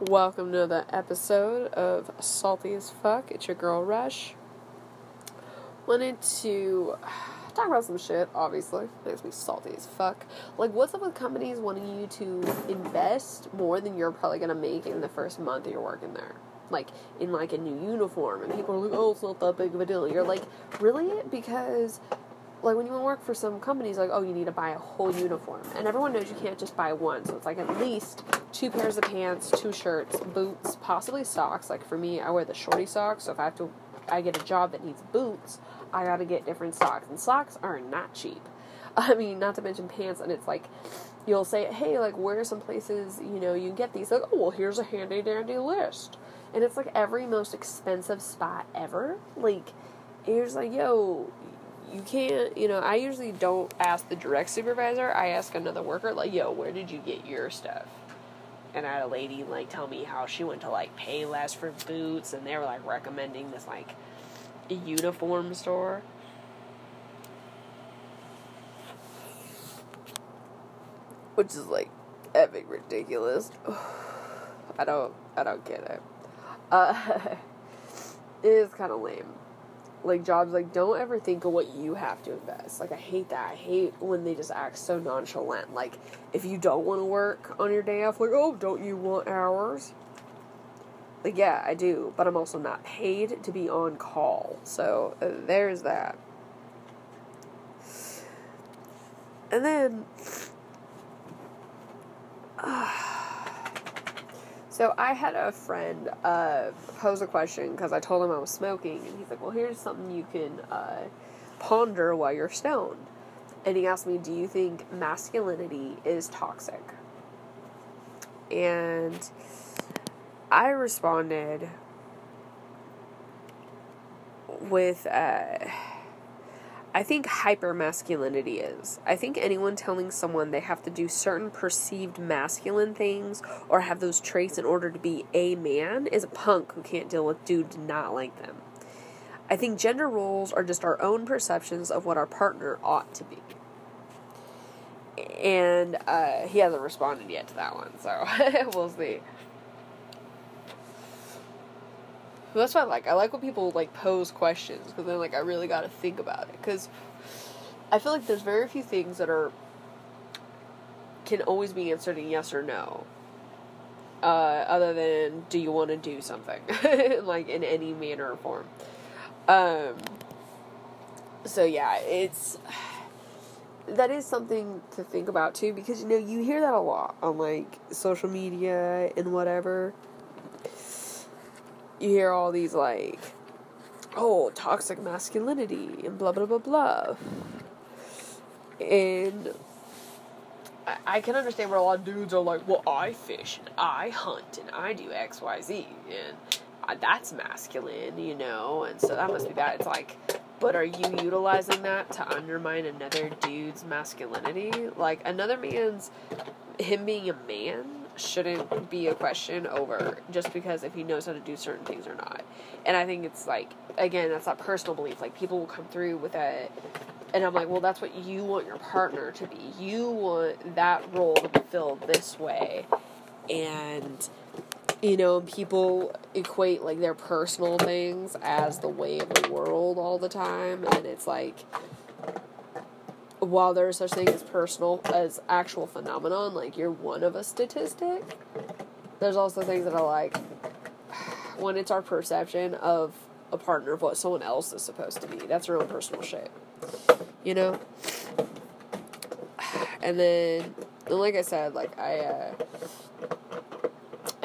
Welcome to the episode of Salty as Fuck. It's your girl Rush. Wanted to talk about some shit, obviously. Makes me salty as fuck. Like, what's up with companies wanting you to invest more than you're probably gonna make in the first month you're working there? Like, in like a new uniform, and people are like, oh, it's not that big of a deal. You're like, really? Because like when you work for some companies like oh you need to buy a whole uniform. And everyone knows you can't just buy one. So it's like at least two pairs of pants two shirts boots possibly socks. Like for me i wear the shorty socks. So if i have to i get a job that needs boots i gotta get different socks. And socks are not cheap. I mean not to mention pants. And it's like you'll say hey like where are some places you know you get these? Like oh well here's a handy dandy list. And it's like every most expensive spot ever. Like it's like yo you can't, you know, I usually don't ask the direct supervisor. I ask another worker, like, yo, where did you get your stuff? And I had a lady, like, tell me how she went to, like, Payless for boots, and they were, like, recommending this, like, uniform store. Which is, like, epic ridiculous. I don't, I don't get it. Uh, it is kind of lame like jobs like don't ever think of what you have to invest. Like i hate that. I hate when they just act so nonchalant. Like if you don't want to work on your day off like oh don't you want hours? Like yeah i do but i'm also not paid to be on call. So uh, there's that. And then uh, So I had a friend uh, pose a question because I told him I was smoking, and he's like, "Well, here's something you can uh, ponder while you're stoned." And he asked me, "Do you think masculinity is toxic?" And I responded with. Uh, I think hyper masculinity is. I think anyone telling someone they have to do certain perceived masculine things or have those traits in order to be a man is a punk who can't deal with dudes not like them. I think gender roles are just our own perceptions of what our partner ought to be. And uh, he hasn't responded yet to that one, so we'll see. That's why I like. I like when people like pose questions because then like I really got to think about it because I feel like there's very few things that are can always be answered in yes or no. Uh, other than do you want to do something like in any manner or form. Um. So yeah, it's that is something to think about too because you know you hear that a lot on like social media and whatever you hear all these like, oh, toxic masculinity and blah blah blah blah. And I, I can understand where a lot of dudes are like, well, I fish and I hunt and I do X Y Z and I, that's masculine, you know, and so that must be bad. It's like, but are you utilizing that to undermine another dude's masculinity? Like another man's him being a man shouldn't be a question over just because if he knows how to do certain things or not. And I think it's like again, that's that personal belief. Like people will come through with a and I'm like, well, that's what you want your partner to be. You want that role to be filled this way. And you know, people equate like their personal things as the way of the world all the time and it's like while there is such thing as personal as actual phenomenon, like you're one of a statistic, there's also things that are like when it's our perception of a partner of what someone else is supposed to be. That's our own personal shit. You know? And then, and like I said, like I uh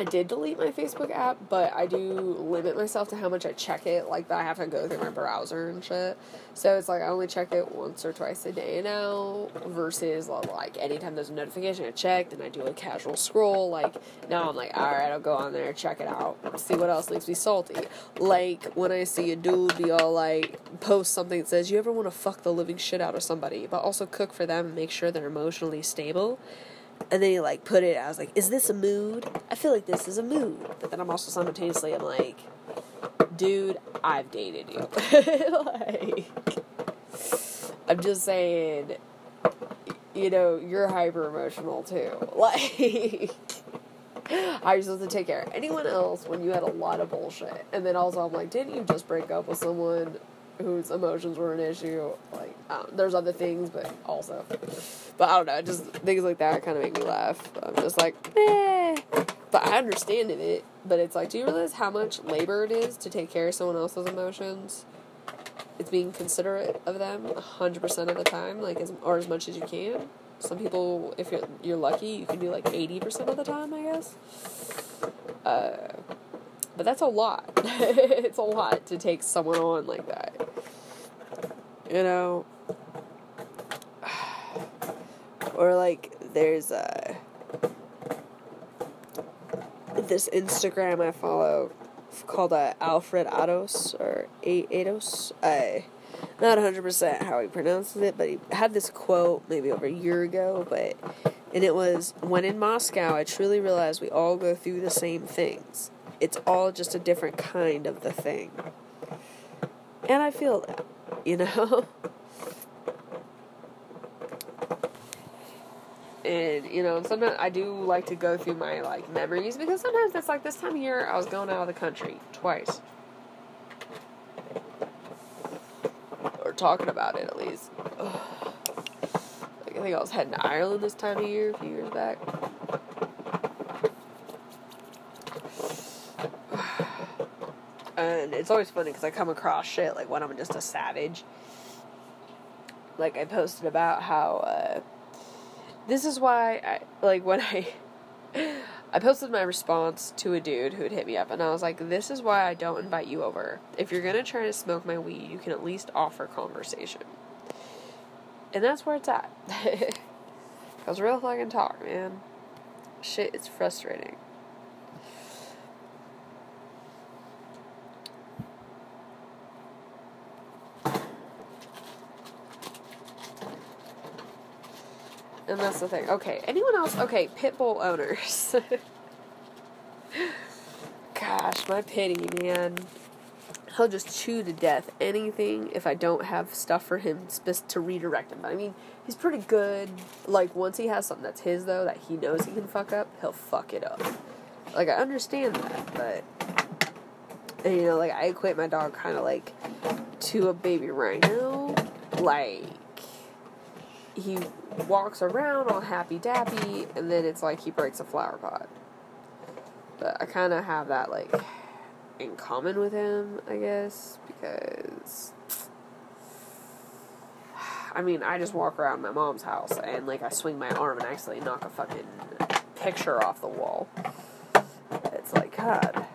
I did delete my Facebook app, but I do limit myself to how much I check it. Like that I have to go through my browser and shit. So it's like I only check it once or twice a day now. Versus like anytime there's a notification, I check. then I do a casual scroll. Like now I'm like, all right, I'll go on there, check it out, see what else makes me salty. Like when I see a dude be all like post something that says, "You ever want to fuck the living shit out of somebody, but also cook for them and make sure they're emotionally stable." And then he like put it. I was like, "Is this a mood? I feel like this is a mood." But then I'm also simultaneously, I'm like, "Dude, I've dated you." like, I'm just saying, you know, you're hyper emotional too. Like, are you supposed to take care of anyone else when you had a lot of bullshit? And then also, I'm like, didn't you just break up with someone whose emotions were an issue? Like, um, there's other things, but also. But I don't know, just things like that kind of make me laugh. I'm just like, eh. But I understand it, but it's like, do you realize how much labor it is to take care of someone else's emotions? It's being considerate of them 100% of the time, like, as, or as much as you can. Some people, if you're, you're lucky, you can do like 80% of the time, I guess. Uh, but that's a lot. it's a lot to take someone on like that. You know? Or like, there's a. This Instagram I follow called uh, Alfred Ados or A- Ados. I not 100% how he pronounces it, but he had this quote maybe over a year ago, but and it was when in Moscow I truly realized we all go through the same things. It's all just a different kind of the thing. And I feel that, you know? and you know sometimes i do like to go through my like memories because sometimes it's like this time of year i was going out of the country twice or talking about it at least like, i think i was heading to ireland this time of year a few years back and it's always funny because i come across shit like when i'm just a savage like i posted about how uh, this is why I like when I I posted my response to a dude who had hit me up and I was like, This is why I don't invite you over. If you're gonna try to smoke my weed, you can at least offer conversation. And that's where it's at. Cause real fucking talk, man. Shit, it's frustrating. And that's the thing. Okay, anyone else? Okay, pit bull owners. Gosh, my pity, man. He'll just chew to death anything if I don't have stuff for him to redirect him. But I mean, he's pretty good. Like, once he has something that's his, though, that he knows he can fuck up, he'll fuck it up. Like, I understand that, but. And, you know, like, I equate my dog kind of like to a baby rhino. Like, he walks around all happy dappy, and then it's like he breaks a flower pot. But I kind of have that like in common with him, I guess, because I mean, I just walk around my mom's house and like I swing my arm and actually knock a fucking picture off the wall. It's like, God.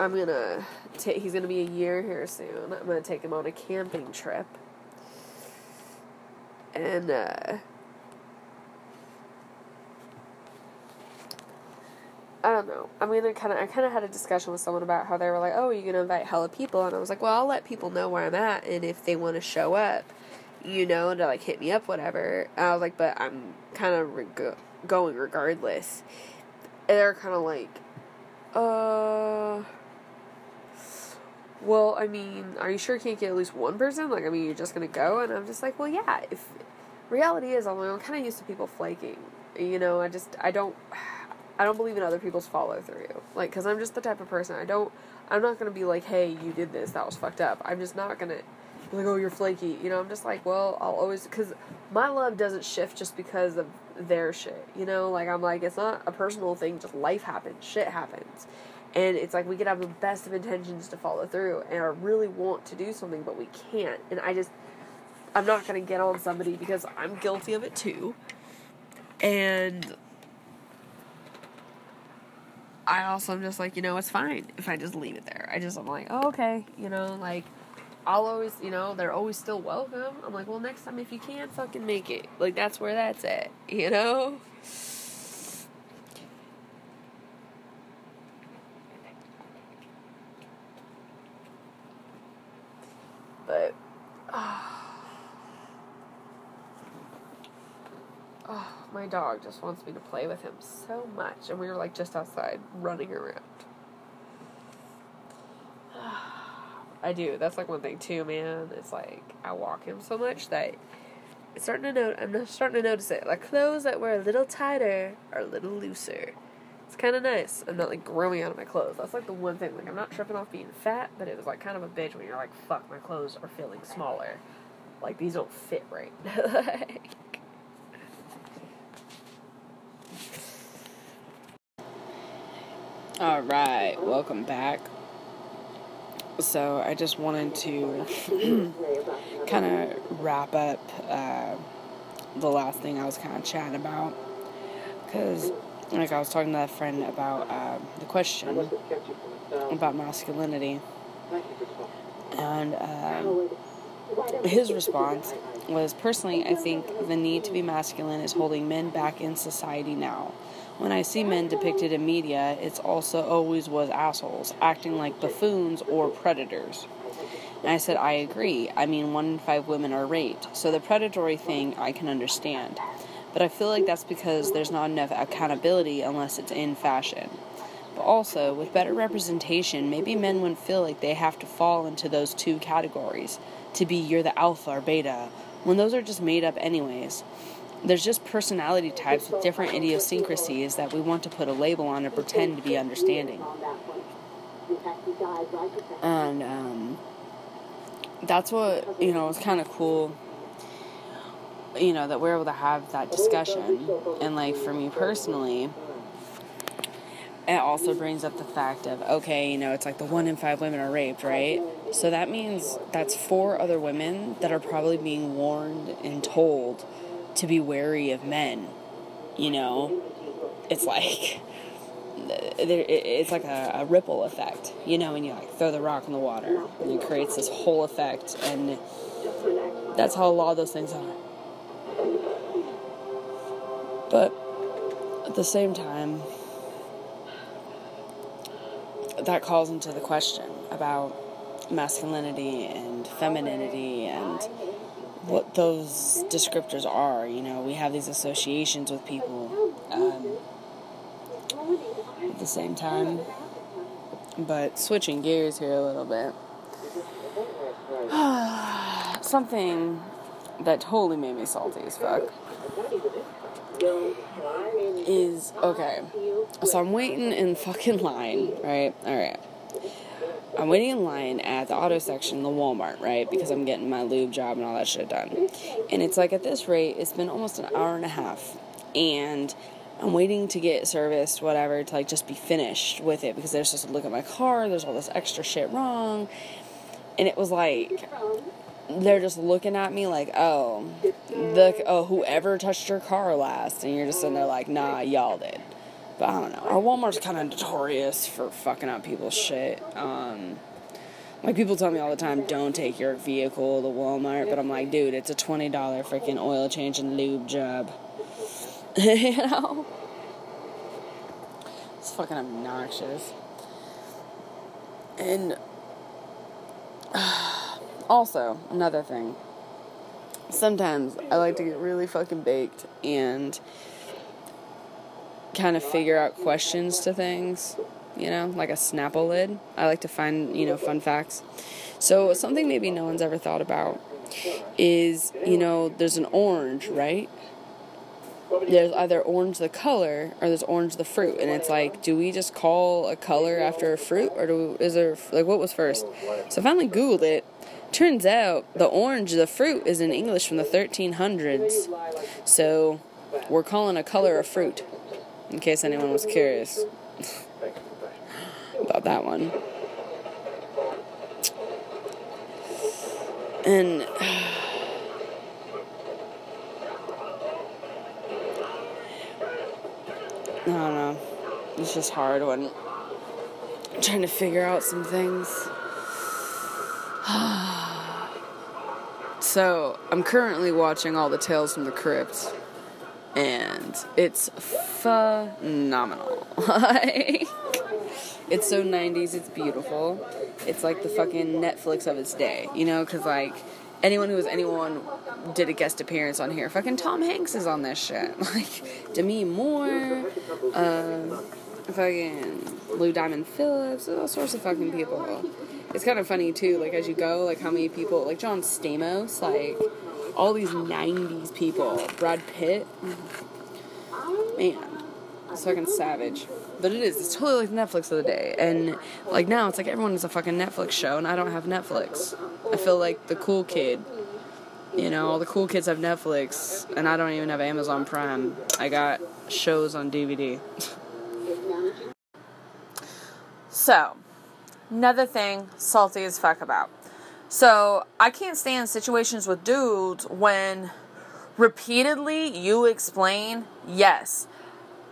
I'm gonna take. He's gonna be a year here soon. I'm gonna take him on a camping trip, and uh, I don't know. I'm gonna kind of. I kind of had a discussion with someone about how they were like, "Oh, you're gonna invite hella people," and I was like, "Well, I'll let people know where I'm at, and if they want to show up, you know, to like hit me up, whatever." And I was like, "But I'm kind of reg- going regardless." And they're kind of like, "Uh." I mean, are you sure you can't get at least one person? Like, I mean, you're just gonna go? And I'm just like, well, yeah. If reality is, I'm, I'm kind of used to people flaking. You know, I just, I don't, I don't believe in other people's follow through. Like, cause I'm just the type of person. I don't, I'm not gonna be like, hey, you did this, that was fucked up. I'm just not gonna be like, oh, you're flaky. You know, I'm just like, well, I'll always, cause my love doesn't shift just because of their shit. You know, like I'm like, it's not a personal thing. Just life happens, shit happens and it's like we could have the best of intentions to follow through and I really want to do something, but we can't. And I just, I'm not going to get on somebody because I'm guilty of it too. And I also am just like, you know, it's fine if I just leave it there. I just, I'm like, oh, okay, you know, like, I'll always, you know, they're always still welcome. I'm like, well, next time if you can, fucking make it. Like, that's where that's at, you know? but oh, oh, my dog just wants me to play with him so much, and we were like just outside running around. I do. That's like one thing too, man. It's like I walk him so much that it's starting to note. I'm starting to notice it. Like clothes that were a little tighter are a little looser. It's kind of nice. I'm not like growing out of my clothes. That's like the one thing. Like I'm not tripping off being fat, but it was like kind of a bitch when you're like, fuck, my clothes are feeling smaller. Like these don't fit right. All right, welcome back. So, I just wanted to kind of wrap up uh, the last thing I was kind of chatting about. Because, like, I was talking to that friend about uh, the question about masculinity. And uh, his response was personally, I think the need to be masculine is holding men back in society now. When I see men depicted in media, it's also always was assholes, acting like buffoons or predators. And I said, I agree. I mean, one in five women are raped. So the predatory thing I can understand. But I feel like that's because there's not enough accountability unless it's in fashion. But also, with better representation, maybe men wouldn't feel like they have to fall into those two categories to be you're the alpha or beta, when those are just made up anyways there's just personality types with different idiosyncrasies that we want to put a label on and pretend to be understanding. And um, that's what, you know, it's kind of cool, you know, that we're able to have that discussion. And, like, for me personally, it also brings up the fact of, okay, you know, it's like the one in five women are raped, right? So that means that's four other women that are probably being warned and told to be wary of men. You know, it's like it's like a, a, ripple effect. You know, when you like throw the rock in the water, and it creates this whole effect, and that's how a lot of those things are. But at the same time, that calls into the question about masculinity and femininity and what those descriptors are. You know, we have these associations with people um, at the same time. But switching gears here a little bit. Something that totally made me salty as fuck is okay. So I'm waiting in fucking line, right? Alright. I'm waiting in line at the auto section in the Walmart, right? Because I'm getting my lube job and all that shit done. And it's like at this rate, it's been almost an hour and a half. And I'm waiting to get serviced, whatever, to like just be finished with it because there's just a look at my car, there's all this extra shit wrong. And it was like they're just looking at me like, oh, the oh whoever touched your car last, and you're just sitting there like, nah, y'all did. But I don't know. Our Walmart's kind of notorious for fucking up people's shit. Um, like people tell me all the time, don't take your vehicle to Walmart, but I'm like, dude, it's a twenty dollar freaking oil change and lube job. you know, it's fucking obnoxious. And uh, also another thing. Sometimes I like to get really fucking baked and kind of figure out questions to things, you know, like a Snapple lid. I like to find, you know, fun facts. So, something maybe no one's ever thought about is, you know, there's an orange, right? There's either orange the color or there's orange the fruit, and it's like, do we just call a color after a fruit, or do we, is there like what was first? So I finally Googled it. Turns out the orange, the fruit, is in English from the 1300s. So we're calling a color a fruit in case anyone was curious about that one. And I don't know. It's just hard when I'm trying to figure out some things. so, I'm currently watching all the Tales from the Crypt and it's phenomenal. like, it's so 90s, it's beautiful. It's like the fucking Netflix of its day, you know? Because, like, anyone who was anyone did a guest appearance on here. Fucking Tom Hanks is on this shit. Like, Demi Moore, uh, fucking Lou Diamond Phillips, all sorts of fucking people. it's kind of funny too. Like as you go, like how many people, like John Stamos, like all these '90s people, Brad Pitt, man, fucking savage. But it is. It's totally like Netflix of the day, and like now it's like everyone is a fucking Netflix show, and I don't have Netflix. I feel like the cool kid. You know, all the cool kids have Netflix, and I don't even have Amazon Prime. I got shows on DVD. So, another thing salty as fuck about. So, I can't stand situations with dudes when repeatedly you explain, yes,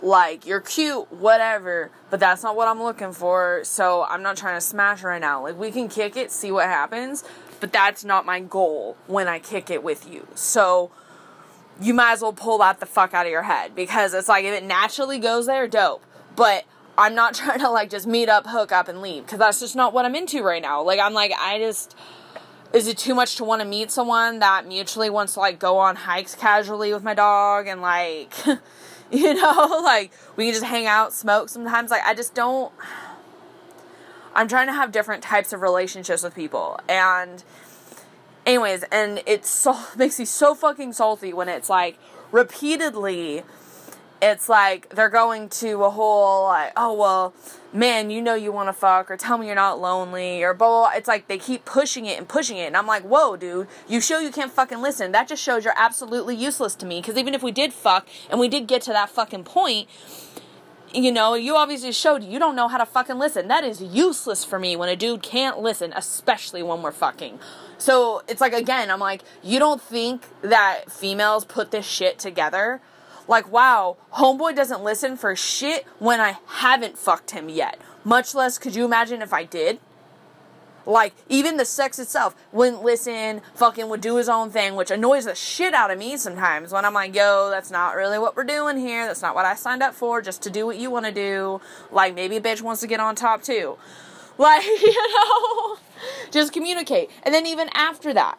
like you're cute, whatever, but that's not what I'm looking for. So, I'm not trying to smash right now. Like, we can kick it, see what happens, but that's not my goal when I kick it with you. So, you might as well pull that the fuck out of your head because it's like if it naturally goes there, dope. But I'm not trying to like just meet up, hook up, and leave because that's just not what I'm into right now. Like, I'm like, I just. Is it too much to want to meet someone that mutually wants to like go on hikes casually with my dog and like, you know, like we can just hang out, smoke sometimes? Like, I just don't. I'm trying to have different types of relationships with people. And, anyways, and it's so, makes me so fucking salty when it's like repeatedly it's like they're going to a whole like oh well man you know you want to fuck or tell me you're not lonely or blah, blah, blah. It's like they keep pushing it and pushing it and i'm like whoa dude you show you can't fucking listen. That just shows you're absolutely useless to me because even if we did fuck and we did get to that fucking point you know you obviously showed you don't know how to fucking listen. That is useless for me when a dude can't listen especially when we're fucking. So it's like again i'm like you don't think that females put this shit together like, wow, homeboy doesn't listen for shit when I haven't fucked him yet. Much less could you imagine if I did? Like, even the sex itself wouldn't listen, fucking would do his own thing, which annoys the shit out of me sometimes when I'm like, yo, that's not really what we're doing here. That's not what I signed up for, just to do what you want to do. Like, maybe a bitch wants to get on top too. Like, you know, just communicate. And then even after that,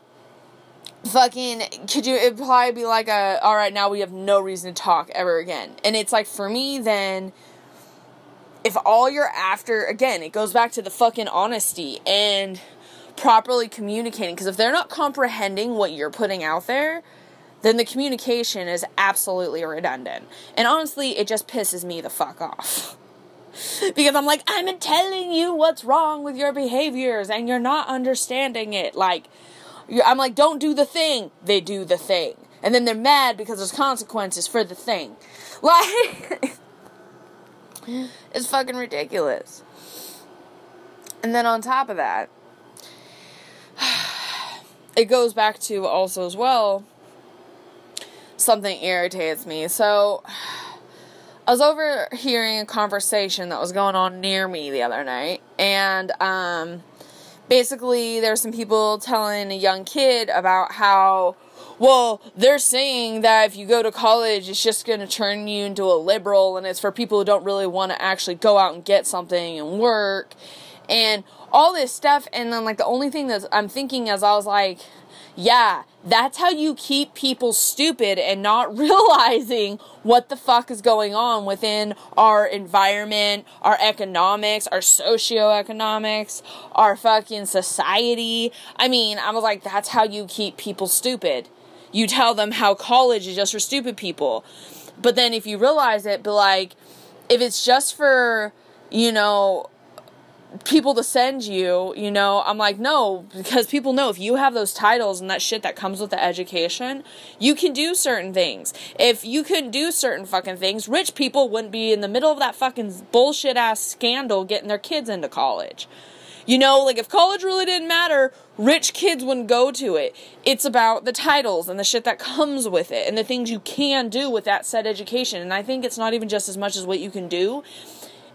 fucking could you it'd probably be like a all right now we have no reason to talk ever again. And it's like for me then if all you're after again it goes back to the fucking honesty and properly communicating. Because if they're not comprehending what you're putting out there then the communication is absolutely redundant. And honestly it just pisses me the fuck off. Because I'm like, I'm telling you what's wrong with your behaviors and you're not understanding it. Like, I'm like, don't do the thing. They do the thing. And then they're mad because there's consequences for the thing. Like, it's fucking ridiculous. And then on top of that, it goes back to also as well, something irritates me. So, I was overhearing a conversation that was going on near me the other night, and um, basically there's some people telling a young kid about how well they're saying that if you go to college it's just going to turn you into a liberal and it's for people who don't really want to actually go out and get something and work. And all this stuff and then like the only thing that i'm thinking is i was like yeah, that's how you keep people stupid and not realizing what the fuck is going on within our environment, our economics, our socioeconomics, our fucking society. I mean, I was like, that's how you keep people stupid. You tell them how college is just for stupid people. But then if you realize it, be like, if it's just for, you know, people to send you, you know, I'm like, no, because people know if you have those titles and that shit that comes with the education, you can do certain things. If you couldn't do certain fucking things, rich people wouldn't be in the middle of that fucking bullshit ass scandal getting their kids into college. You know, like if college really didn't matter, rich kids wouldn't go to it. It's about the titles and the shit that comes with it and the things you can do with that said education. And I think it's not even just as much as what you can do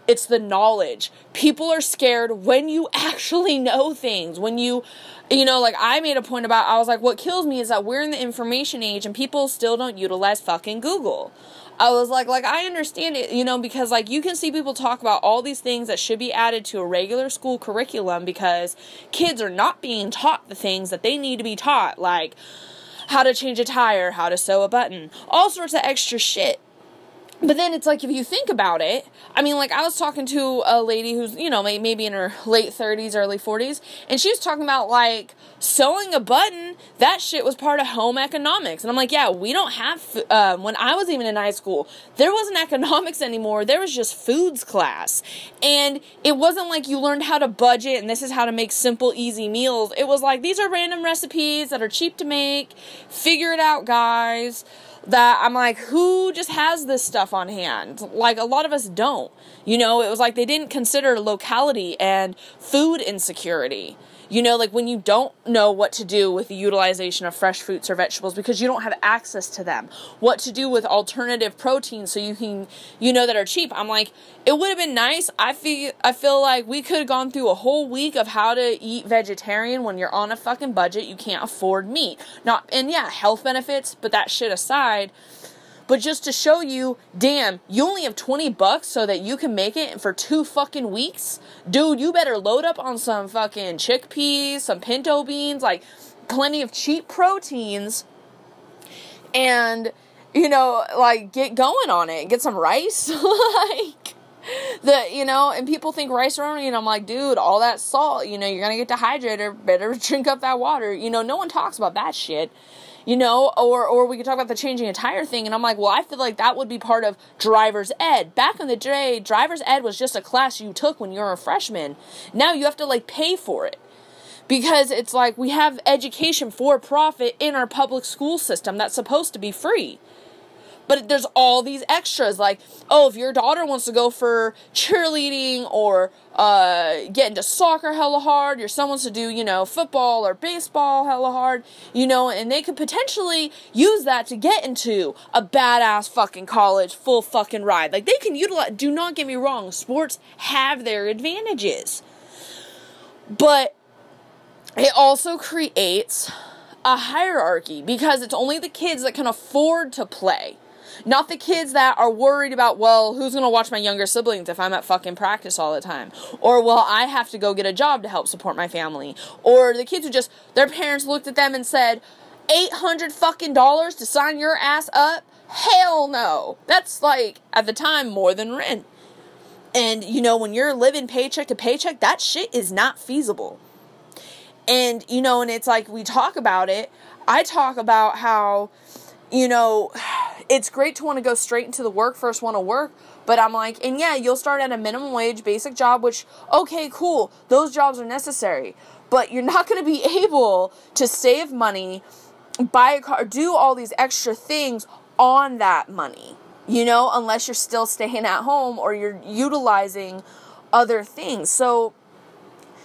it's the knowledge. People are scared when you actually know things. When you, you know, like I made a point about, I was like, what kills me is that we're in the information age and people still don't utilize fucking Google. I was like, like I understand it, you know, because like you can see people talk about all these things that should be added to a regular school curriculum because kids are not being taught the things that they need to be taught, like how to change a tire, how to sew a button, all sorts of extra shit but then it's like if you think about it i mean like i was talking to a lady who's you know maybe in her late 30s early 40s and she was talking about like sewing a button that shit was part of home economics. And i'm like yeah we don't have um, when i was even in high school there wasn't economics anymore. There was just foods class. And it wasn't like you learned how to budget and this is how to make simple easy meals. It was like these are random recipes that are cheap to make. Figure it out guys that I'm like, who just has this stuff on hand? Like, a lot of us don't. You know, it was like they didn't consider locality and food insecurity. You know, like when you don't know what to do with the utilization of fresh fruits or vegetables because you don't have access to them, what to do with alternative proteins so you can, you know, that are cheap. I'm like, it would have been nice. I feel, I feel like we could have gone through a whole week of how to eat vegetarian when you're on a fucking budget. You can't afford meat. Not, and yeah, health benefits, but that shit aside but just to show you, damn, you only have 20 bucks so that you can make it for two fucking weeks? Dude, you better load up on some fucking chickpeas, some pinto beans, like plenty of cheap proteins. And, you know, like get going on it. Get some rice. like, the you know and people think rice roni and i'm like dude all that salt you know you're gonna get dehydrated better drink up that water you know no one talks about that shit you know, or or we could talk about the changing a tire thing, and I'm like, well, I feel like that would be part of driver's ed. Back in the day, driver's ed was just a class you took when you were a freshman. Now you have to like pay for it because it's like we have education for profit in our public school system that's supposed to be free. But there's all these extras like, oh, if your daughter wants to go for cheerleading or uh, get into soccer hella hard, your son wants to do, you know, football or baseball hella hard, you know, and they could potentially use that to get into a badass fucking college full fucking ride. Like they can utilize, do not get me wrong, sports have their advantages. But it also creates a hierarchy because it's only the kids that can afford to play not the kids that are worried about, well, who's going to watch my younger siblings if I'm at fucking practice all the time? Or, well, I have to go get a job to help support my family. Or the kids who just, their parents looked at them and said, 800 fucking dollars to sign your ass up? Hell no. That's like, at the time, more than rent. And, you know, when you're living paycheck to paycheck, that shit is not feasible. And, you know, and it's like we talk about it. I talk about how, you know, it's great to want to go straight into the workforce, want to work, but I'm like, and yeah, you'll start at a minimum wage basic job, which, okay, cool, those jobs are necessary, but you're not going to be able to save money, buy a car, do all these extra things on that money, you know, unless you're still staying at home or you're utilizing other things. So,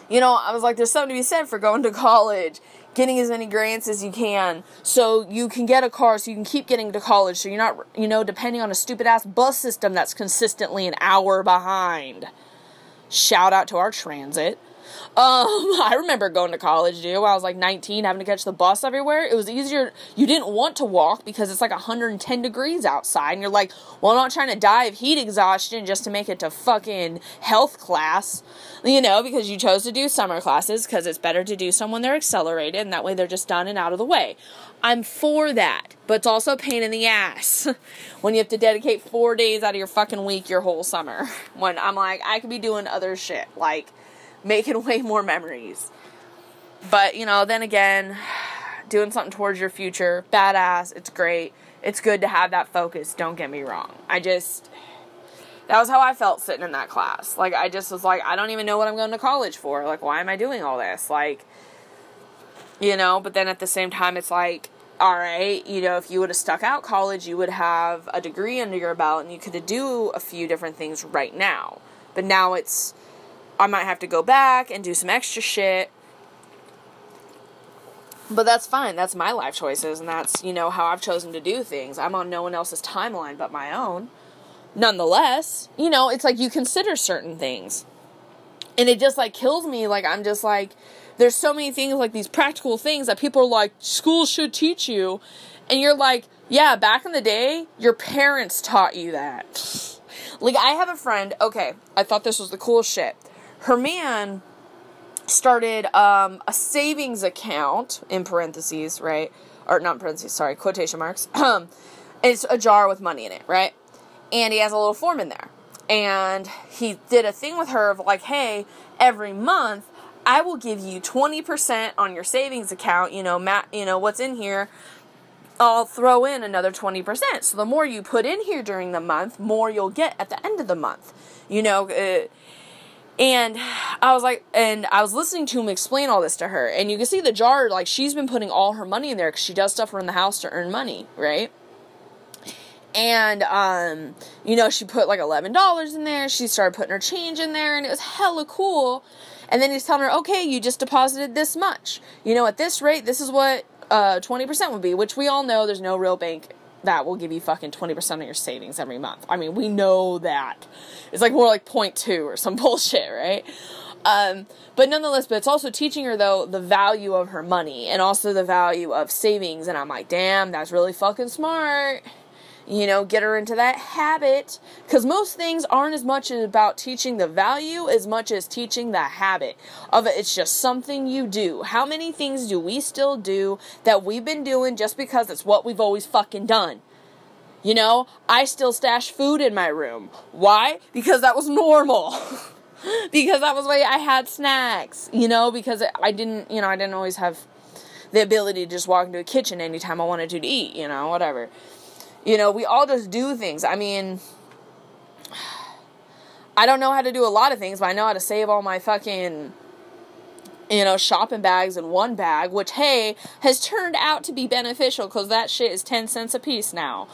you know, I was like, there's something to be said for going to college getting as many grants as you can. So you can get a car so you can keep getting to college. So you're not you know depending on a stupid ass bus system that's consistently an hour behind. Shout out to our transit um, I remember going to college, dude. I was like 19, having to catch the bus everywhere. It was easier. You didn't want to walk because it's like 110 degrees outside, and you're like, well, I'm not trying to die of heat exhaustion just to make it to fucking health class, you know, because you chose to do summer classes because it's better to do some when they're accelerated, and that way they're just done and out of the way. I'm for that, but it's also a pain in the ass when you have to dedicate four days out of your fucking week your whole summer. When I'm like, I could be doing other shit, like making way more memories. But, you know, then again, doing something towards your future, badass, it's great. It's good to have that focus, don't get me wrong. I just that was how I felt sitting in that class. Like I just was like, I don't even know what I'm going to college for. Like why am I doing all this? Like you know, but then at the same time it's like all right, you know, if you would have stuck out college, you would have a degree under your belt and you could do a few different things right now. But now it's I might have to go back and do some extra shit. But that's fine. That's my life choices, and that's, you know, how I've chosen to do things. I'm on no one else's timeline but my own. Nonetheless, you know, it's like you consider certain things. And it just like kills me. Like, I'm just like, there's so many things like these practical things that people are like, school should teach you. And you're like, yeah, back in the day, your parents taught you that. like, I have a friend, okay, I thought this was the coolest shit her man started um, a savings account in parentheses, right? Or not parentheses, sorry, quotation marks. it's a jar with money in it, right? and he has a little form in there. And he did a thing with her of like, hey, every month I will give you 20% on your savings account, you know, Matt, you know, what's in here. I'll throw in another 20%. So the more you put in here during the month, more you'll get at the end of the month. You know, uh, and I was like, and I was listening to him explain all this to her. And you can see the jar, like, she's been putting all her money in there because she does stuff around the house to earn money, right? And, um, you know, she put like $11 in there. She started putting her change in there, and it was hella cool. And then he's telling her, okay, you just deposited this much. You know, at this rate, this is what uh, 20% would be, which we all know there's no real bank that will give you fucking 20% of your savings every month. I mean, we know that. It's like more like 0.2 or some bullshit, right? Um, but nonetheless, but it's also teaching her though the value of her money and also the value of savings. And I'm like, damn, that's really fucking smart you know, get her into that habit. Because most things aren't as much about teaching the value as much as teaching the habit of it. It's just something you do. How many things do we still do that we've been doing just because it's what we've always fucking done? You know, I still stash food in my room. Why? Because that was normal. because that was way I had snacks. You know, because I didn't, you know, I didn't always have the ability to just walk into a kitchen anytime I wanted to, to eat, you know, whatever. You know, we all just do things. I mean, I don't know how to do a lot of things, but I know how to save all my fucking you know, shopping bags in one bag, which, hey, has turned out to be beneficial because that shit is 10 cents a piece now.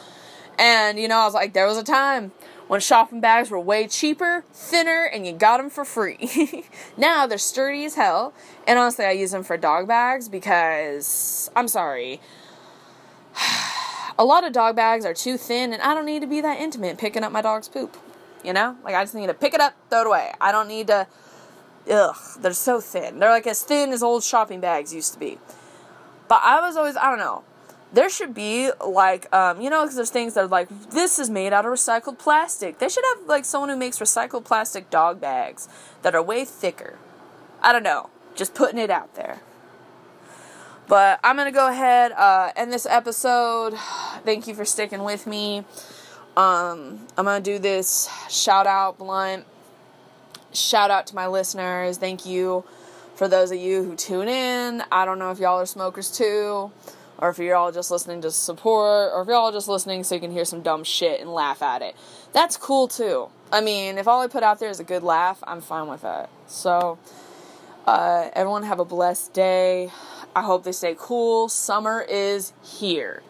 And, you know, I was like, there was a time when shopping bags were way cheaper, thinner, and you got them for free. now they're sturdy as hell. And honestly, I use them for dog bags because, I'm sorry a lot of dog bags are too thin, and I don't need to be that intimate picking up my dog's poop. You know? Like, I just need to pick it up, throw it away. I don't need to. Ugh, they're so thin. They're like as thin as old shopping bags used to be. But I was always, I don't know. There should be like, um, you know, because there's things that are like, this is made out of recycled plastic. They should have like someone who makes recycled plastic dog bags that are way thicker. I don't know. Just putting it out there. But I'm going to go ahead uh, end this episode. Thank you for sticking with me. Um, I'm going to do this shout out blunt. Shout out to my listeners. Thank you for those of you who tune in. I don't know if y'all are smokers too, or if you're all just listening to support, or if you're all just listening so you can hear some dumb shit and laugh at it. That's cool too. I mean, if all I put out there is a good laugh, I'm fine with that. So, uh, everyone have a blessed day. I hope they stay cool. Summer is here.